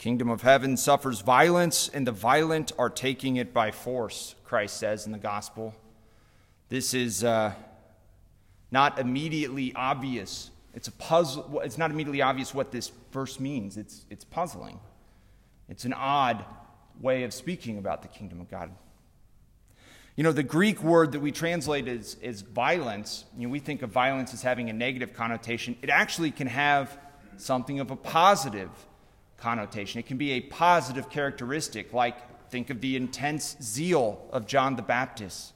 Kingdom of heaven suffers violence, and the violent are taking it by force, Christ says in the gospel. This is uh, not immediately obvious. It's a puzzle. It's not immediately obvious what this verse means. It's, it's puzzling. It's an odd way of speaking about the kingdom of God. You know, the Greek word that we translate as, as violence, you know, we think of violence as having a negative connotation. It actually can have something of a positive connotation. It can be a positive characteristic, like think of the intense zeal of John the Baptist,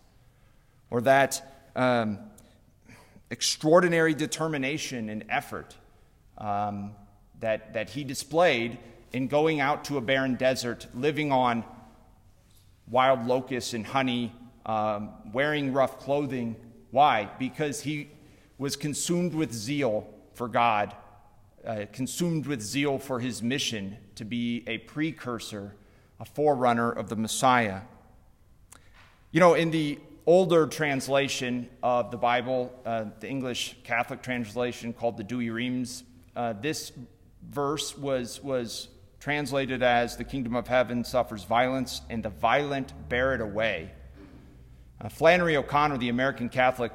or that um, extraordinary determination and effort um, that, that he displayed in going out to a barren desert, living on wild locusts and honey, um, wearing rough clothing. Why? Because he was consumed with zeal for God uh, consumed with zeal for his mission to be a precursor, a forerunner of the Messiah. You know, in the older translation of the Bible, uh, the English Catholic translation called the Douay-Rheims, uh, this verse was, was translated as the kingdom of heaven suffers violence and the violent bear it away. Uh, Flannery O'Connor, the American Catholic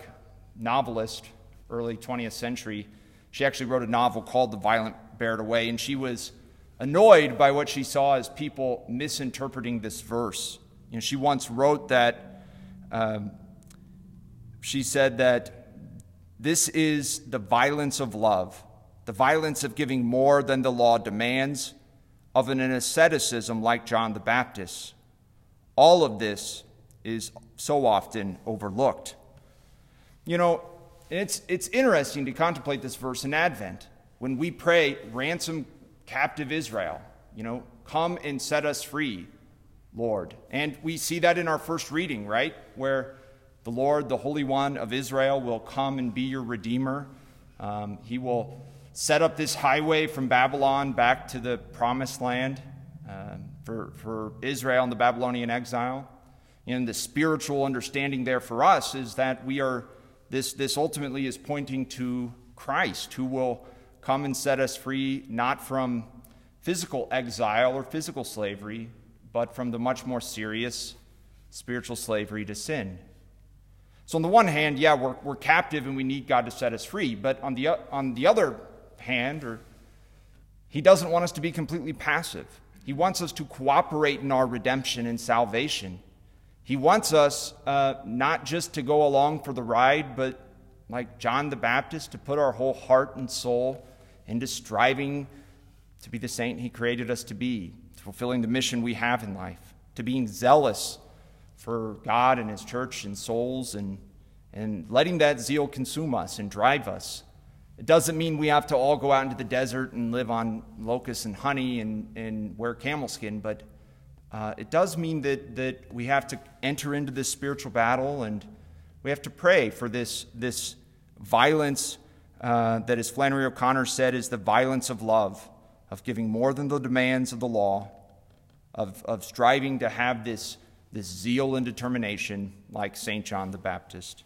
novelist, early 20th century, she actually wrote a novel called The Violent Bear It Away, and she was annoyed by what she saw as people misinterpreting this verse. You know, she once wrote that um, she said that this is the violence of love, the violence of giving more than the law demands, of an asceticism like John the Baptist. All of this is so often overlooked. You know, and it's, it's interesting to contemplate this verse in Advent when we pray, ransom captive Israel. You know, come and set us free, Lord. And we see that in our first reading, right? Where the Lord, the Holy One of Israel, will come and be your Redeemer. Um, he will set up this highway from Babylon back to the promised land um, for, for Israel in the Babylonian exile. And the spiritual understanding there for us is that we are this, this ultimately is pointing to Christ, who will come and set us free not from physical exile or physical slavery, but from the much more serious spiritual slavery to sin. So, on the one hand, yeah, we're, we're captive and we need God to set us free. But on the, on the other hand, or, He doesn't want us to be completely passive. He wants us to cooperate in our redemption and salvation. He wants us uh, not just to go along for the ride, but like John the Baptist, to put our whole heart and soul into striving to be the saint he created us to be, to fulfilling the mission we have in life, to being zealous for God and his church and souls, and, and letting that zeal consume us and drive us. It doesn't mean we have to all go out into the desert and live on locusts and honey and, and wear camel skin, but uh, it does mean that, that we have to enter into this spiritual battle and we have to pray for this, this violence uh, that, as Flannery O'Connor said, is the violence of love, of giving more than the demands of the law, of, of striving to have this, this zeal and determination like St. John the Baptist.